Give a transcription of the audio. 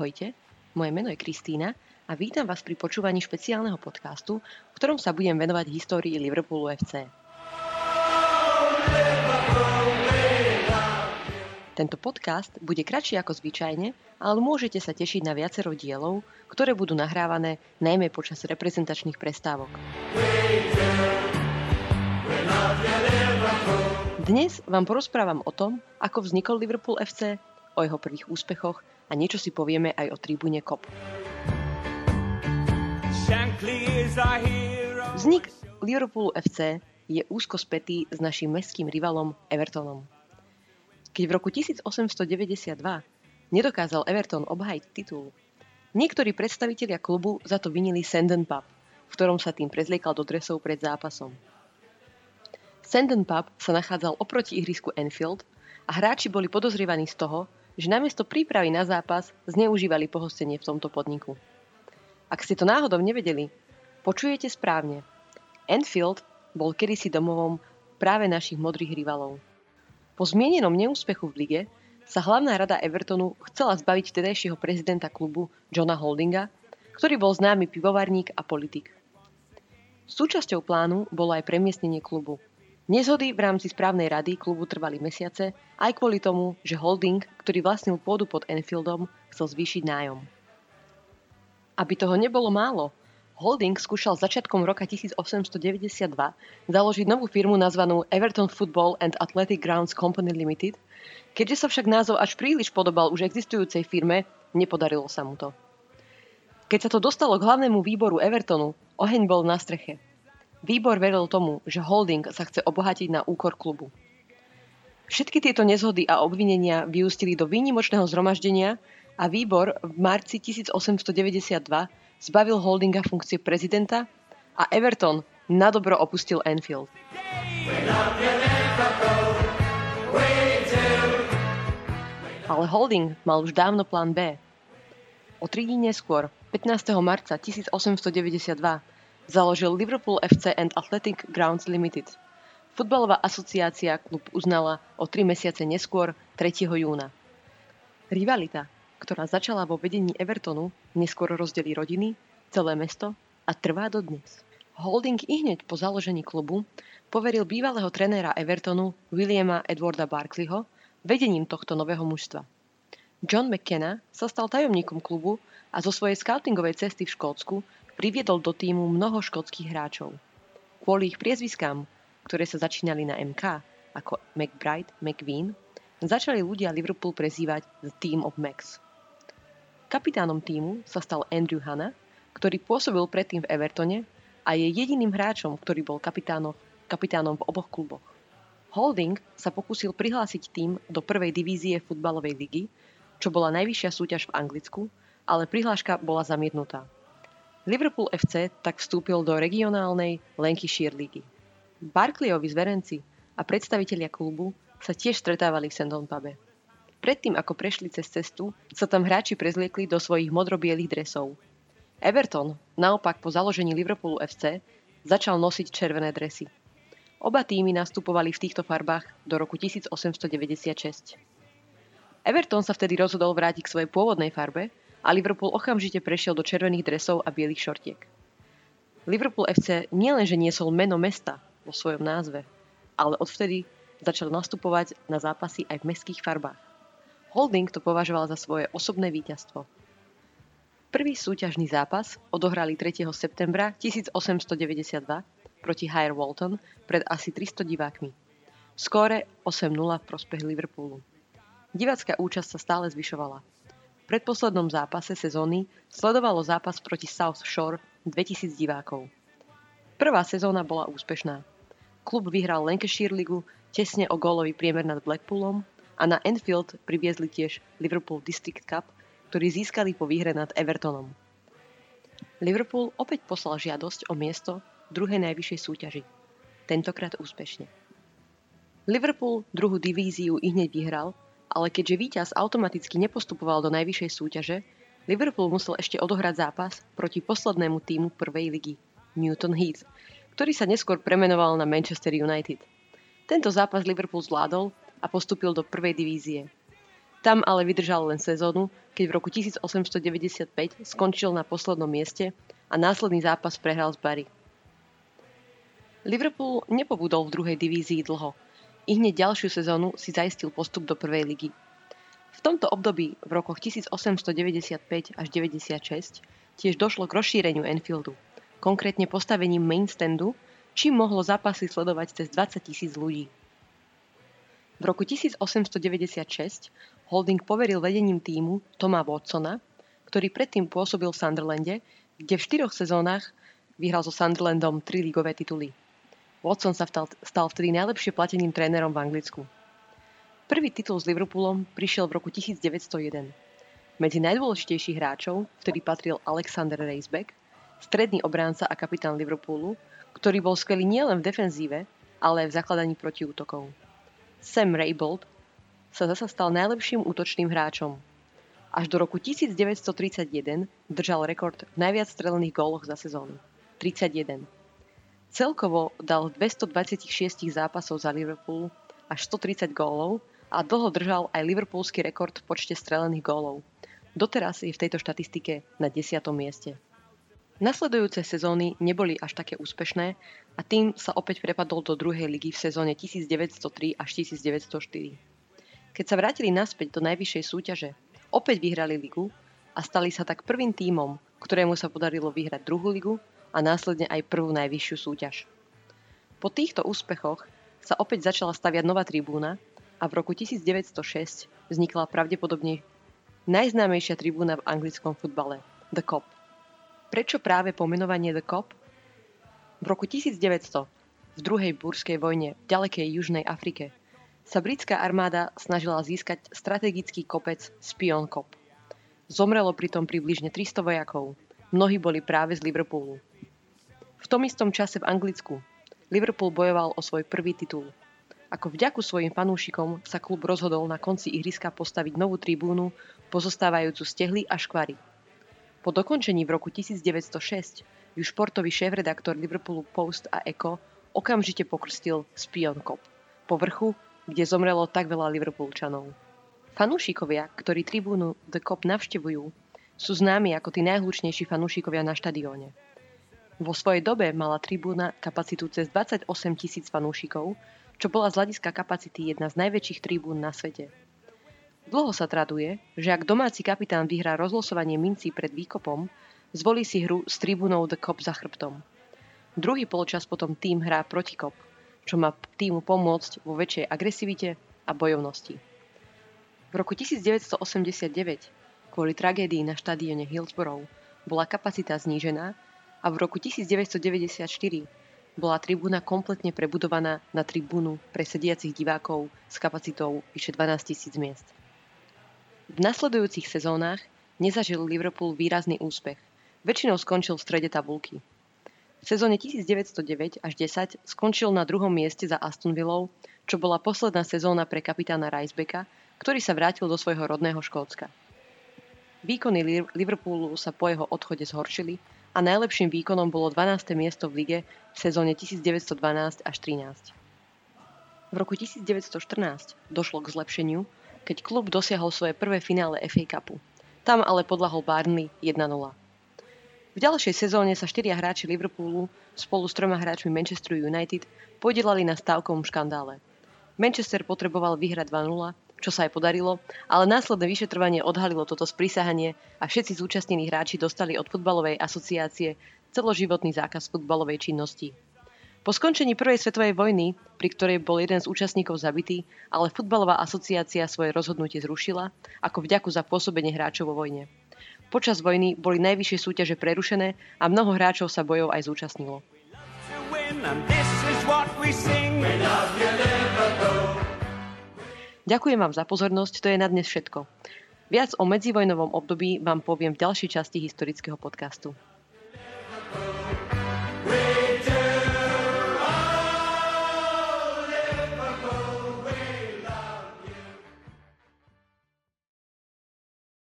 Ahojte, moje meno je Kristýna a vítam vás pri počúvaní špeciálneho podcastu, v ktorom sa budem venovať histórii Liverpoolu FC. Tento podcast bude kratší ako zvyčajne, ale môžete sa tešiť na viacero dielov, ktoré budú nahrávané najmä počas reprezentačných prestávok. Dnes vám porozprávam o tom, ako vznikol Liverpool FC, o jeho prvých úspechoch a niečo si povieme aj o tribúne KOP. Vznik Liverpoolu FC je úzko spätý s našim mestským rivalom Evertonom. Keď v roku 1892 nedokázal Everton obhajiť titul, niektorí predstavitelia klubu za to vinili Sandon Pub, v ktorom sa tým prezliekal do dresov pred zápasom. Sandon Pub sa nachádzal oproti ihrisku Enfield a hráči boli podozrievaní z toho, že namiesto prípravy na zápas zneužívali pohostenie v tomto podniku. Ak ste to náhodou nevedeli, počujete správne. Enfield bol kedysi domovom práve našich modrých rivalov. Po zmienenom neúspechu v lige sa hlavná rada Evertonu chcela zbaviť vtedajšieho prezidenta klubu Johna Holdinga, ktorý bol známy pivovarník a politik. Súčasťou plánu bolo aj premiestnenie klubu – Nezhody v rámci správnej rady klubu trvali mesiace, aj kvôli tomu, že holding, ktorý vlastnil pôdu pod Enfieldom, chcel zvýšiť nájom. Aby toho nebolo málo, holding skúšal začiatkom roka 1892 založiť novú firmu nazvanú Everton Football and Athletic Grounds Company Limited, keďže sa však názov až príliš podobal už existujúcej firme, nepodarilo sa mu to. Keď sa to dostalo k hlavnému výboru Evertonu, oheň bol na streche – Výbor veril tomu, že holding sa chce obohatiť na úkor klubu. Všetky tieto nezhody a obvinenia vyústili do výnimočného zhromaždenia a výbor v marci 1892 zbavil holdinga funkcie prezidenta a Everton nadobro opustil Enfield. Ale holding mal už dávno plán B. O tri dní neskôr, 15. marca 1892, založil Liverpool FC and Athletic Grounds Limited. Futbalová asociácia klub uznala o tri mesiace neskôr 3. júna. Rivalita, ktorá začala vo vedení Evertonu, neskôr rozdelí rodiny, celé mesto a trvá dodnes. Holding i hneď po založení klubu poveril bývalého trenéra Evertonu Williama Edwarda Barkleyho vedením tohto nového mužstva. John McKenna sa stal tajomníkom klubu a zo svojej scoutingovej cesty v Škótsku priviedol do týmu mnoho škótskych hráčov. Kvôli ich priezviskám, ktoré sa začínali na MK, ako McBride, McVean, začali ľudia Liverpool prezývať The Team of Max. Kapitánom týmu sa stal Andrew Hanna, ktorý pôsobil predtým v Evertone a je jediným hráčom, ktorý bol kapitánom, kapitánom v oboch kluboch. Holding sa pokúsil prihlásiť tým do prvej divízie futbalovej ligy, čo bola najvyššia súťaž v Anglicku, ale prihláška bola zamietnutá. Liverpool FC tak vstúpil do regionálnej Lancashire ligy. Barclayovi zverenci a predstavitelia klubu sa tiež stretávali v Sandon pube. Predtým, ako prešli cez cestu, sa tam hráči prezliekli do svojich modrobielých dresov. Everton, naopak po založení Liverpoolu FC, začal nosiť červené dresy. Oba týmy nastupovali v týchto farbách do roku 1896. Everton sa vtedy rozhodol vrátiť k svojej pôvodnej farbe a Liverpool okamžite prešiel do červených dresov a bielých šortiek. Liverpool FC nielenže niesol meno mesta vo svojom názve, ale odvtedy začal nastupovať na zápasy aj v mestských farbách. Holding to považoval za svoje osobné víťazstvo. Prvý súťažný zápas odohrali 3. septembra 1892 proti Higher Walton pred asi 300 divákmi. V skóre 8-0 v prospech Liverpoolu. Divácká účasť sa stále zvyšovala predposlednom zápase sezóny sledovalo zápas proti South Shore 2000 divákov. Prvá sezóna bola úspešná. Klub vyhral Lancashire ligu tesne o gólový priemer nad Blackpoolom a na Enfield priviezli tiež Liverpool District Cup, ktorý získali po výhre nad Evertonom. Liverpool opäť poslal žiadosť o miesto druhej najvyššej súťaži. Tentokrát úspešne. Liverpool druhú divíziu i hneď vyhral ale keďže víťaz automaticky nepostupoval do najvyššej súťaže, Liverpool musel ešte odohrať zápas proti poslednému týmu prvej ligy, Newton Heath, ktorý sa neskôr premenoval na Manchester United. Tento zápas Liverpool zvládol a postúpil do prvej divízie. Tam ale vydržal len sezónu, keď v roku 1895 skončil na poslednom mieste a následný zápas prehral z Bari. Liverpool nepobudol v druhej divízii dlho. I hneď ďalšiu sezónu si zaistil postup do prvej ligy. V tomto období v rokoch 1895 až 96 tiež došlo k rozšíreniu Enfieldu, konkrétne postavením mainstandu, čím mohlo zápasy sledovať cez 20 tisíc ľudí. V roku 1896 Holding poveril vedením týmu Toma Watsona, ktorý predtým pôsobil v Sunderlande, kde v štyroch sezónach vyhral so Sunderlandom tri ligové tituly. Watson sa stal vtedy najlepšie plateným trénerom v Anglicku. Prvý titul s Liverpoolom prišiel v roku 1901. Medzi najdôležitejších hráčov vtedy patril Alexander Reisbeck, stredný obránca a kapitán Liverpoolu, ktorý bol skvelý nielen v defenzíve, ale aj v zakladaní protiútokov. Sam Raybold sa zasa stal najlepším útočným hráčom. Až do roku 1931 držal rekord v najviac strelených góloch za sezónu. 31. Celkovo dal 226 zápasov za Liverpool až 130 gólov a dlho držal aj liverpoolský rekord v počte strelených gólov. Doteraz je v tejto štatistike na 10. mieste. Nasledujúce sezóny neboli až také úspešné a tým sa opäť prepadol do druhej ligy v sezóne 1903 až 1904. Keď sa vrátili naspäť do najvyššej súťaže, opäť vyhrali ligu a stali sa tak prvým tímom, ktorému sa podarilo vyhrať druhú ligu a následne aj prvú najvyššiu súťaž. Po týchto úspechoch sa opäť začala staviať nová tribúna a v roku 1906 vznikla pravdepodobne najznámejšia tribúna v anglickom futbale, The Cop. Prečo práve pomenovanie The Cop? V roku 1900, v druhej búrskej vojne v ďalekej Južnej Afrike, sa britská armáda snažila získať strategický kopec Spion Cop. Zomrelo pritom približne 300 vojakov. Mnohí boli práve z Liverpoolu. V tom istom čase v Anglicku Liverpool bojoval o svoj prvý titul. Ako vďaku svojim fanúšikom sa klub rozhodol na konci ihriska postaviť novú tribúnu pozostávajúcu z tehly a škvary. Po dokončení v roku 1906 ju športový šéf-redaktor Liverpoolu Post a Echo okamžite pokrstil Spion Cop, po vrchu, kde zomrelo tak veľa Liverpoolčanov. Fanúšikovia, ktorí tribúnu The Cop navštevujú, sú známi ako tí najhlučnejší fanúšikovia na štadióne. Vo svojej dobe mala tribúna kapacitu cez 28 tisíc fanúšikov, čo bola z hľadiska kapacity jedna z najväčších tribún na svete. Dlho sa traduje, že ak domáci kapitán vyhrá rozlosovanie mincí pred výkopom, zvolí si hru s tribúnou The Cop za chrbtom. Druhý polčas potom tým hrá protikop, čo má týmu pomôcť vo väčšej agresivite a bojovnosti. V roku 1989 kvôli tragédii na štadióne Hillsborough bola kapacita znížená a v roku 1994 bola tribúna kompletne prebudovaná na tribúnu pre sediacich divákov s kapacitou vyše 12 tisíc miest. V nasledujúcich sezónach nezažil Liverpool výrazný úspech. Väčšinou skončil v strede tabulky. V sezóne 1909 až 10 skončil na druhom mieste za Aston Villou, čo bola posledná sezóna pre kapitána Ricebecka, ktorý sa vrátil do svojho rodného Škótska. Výkony Liverpoolu sa po jeho odchode zhoršili a najlepším výkonom bolo 12. miesto v lige v sezóne 1912 až 13. V roku 1914 došlo k zlepšeniu, keď klub dosiahol svoje prvé finále FA Cupu. Tam ale podľahol Barnley 1-0. V ďalšej sezóne sa štyria hráči Liverpoolu spolu s troma hráčmi Manchester United podielali na stavkovom škandále. Manchester potreboval vyhrať 2-0 čo sa aj podarilo, ale následné vyšetrovanie odhalilo toto sprísahanie a všetci zúčastnení hráči dostali od futbalovej asociácie celoživotný zákaz futbalovej činnosti. Po skončení prvej svetovej vojny, pri ktorej bol jeden z účastníkov zabitý, ale futbalová asociácia svoje rozhodnutie zrušila ako vďaku za pôsobenie hráčov vo vojne. Počas vojny boli najvyššie súťaže prerušené a mnoho hráčov sa bojov aj zúčastnilo. Ďakujem vám za pozornosť, to je na dnes všetko. Viac o medzivojnovom období vám poviem v ďalšej časti historického podcastu.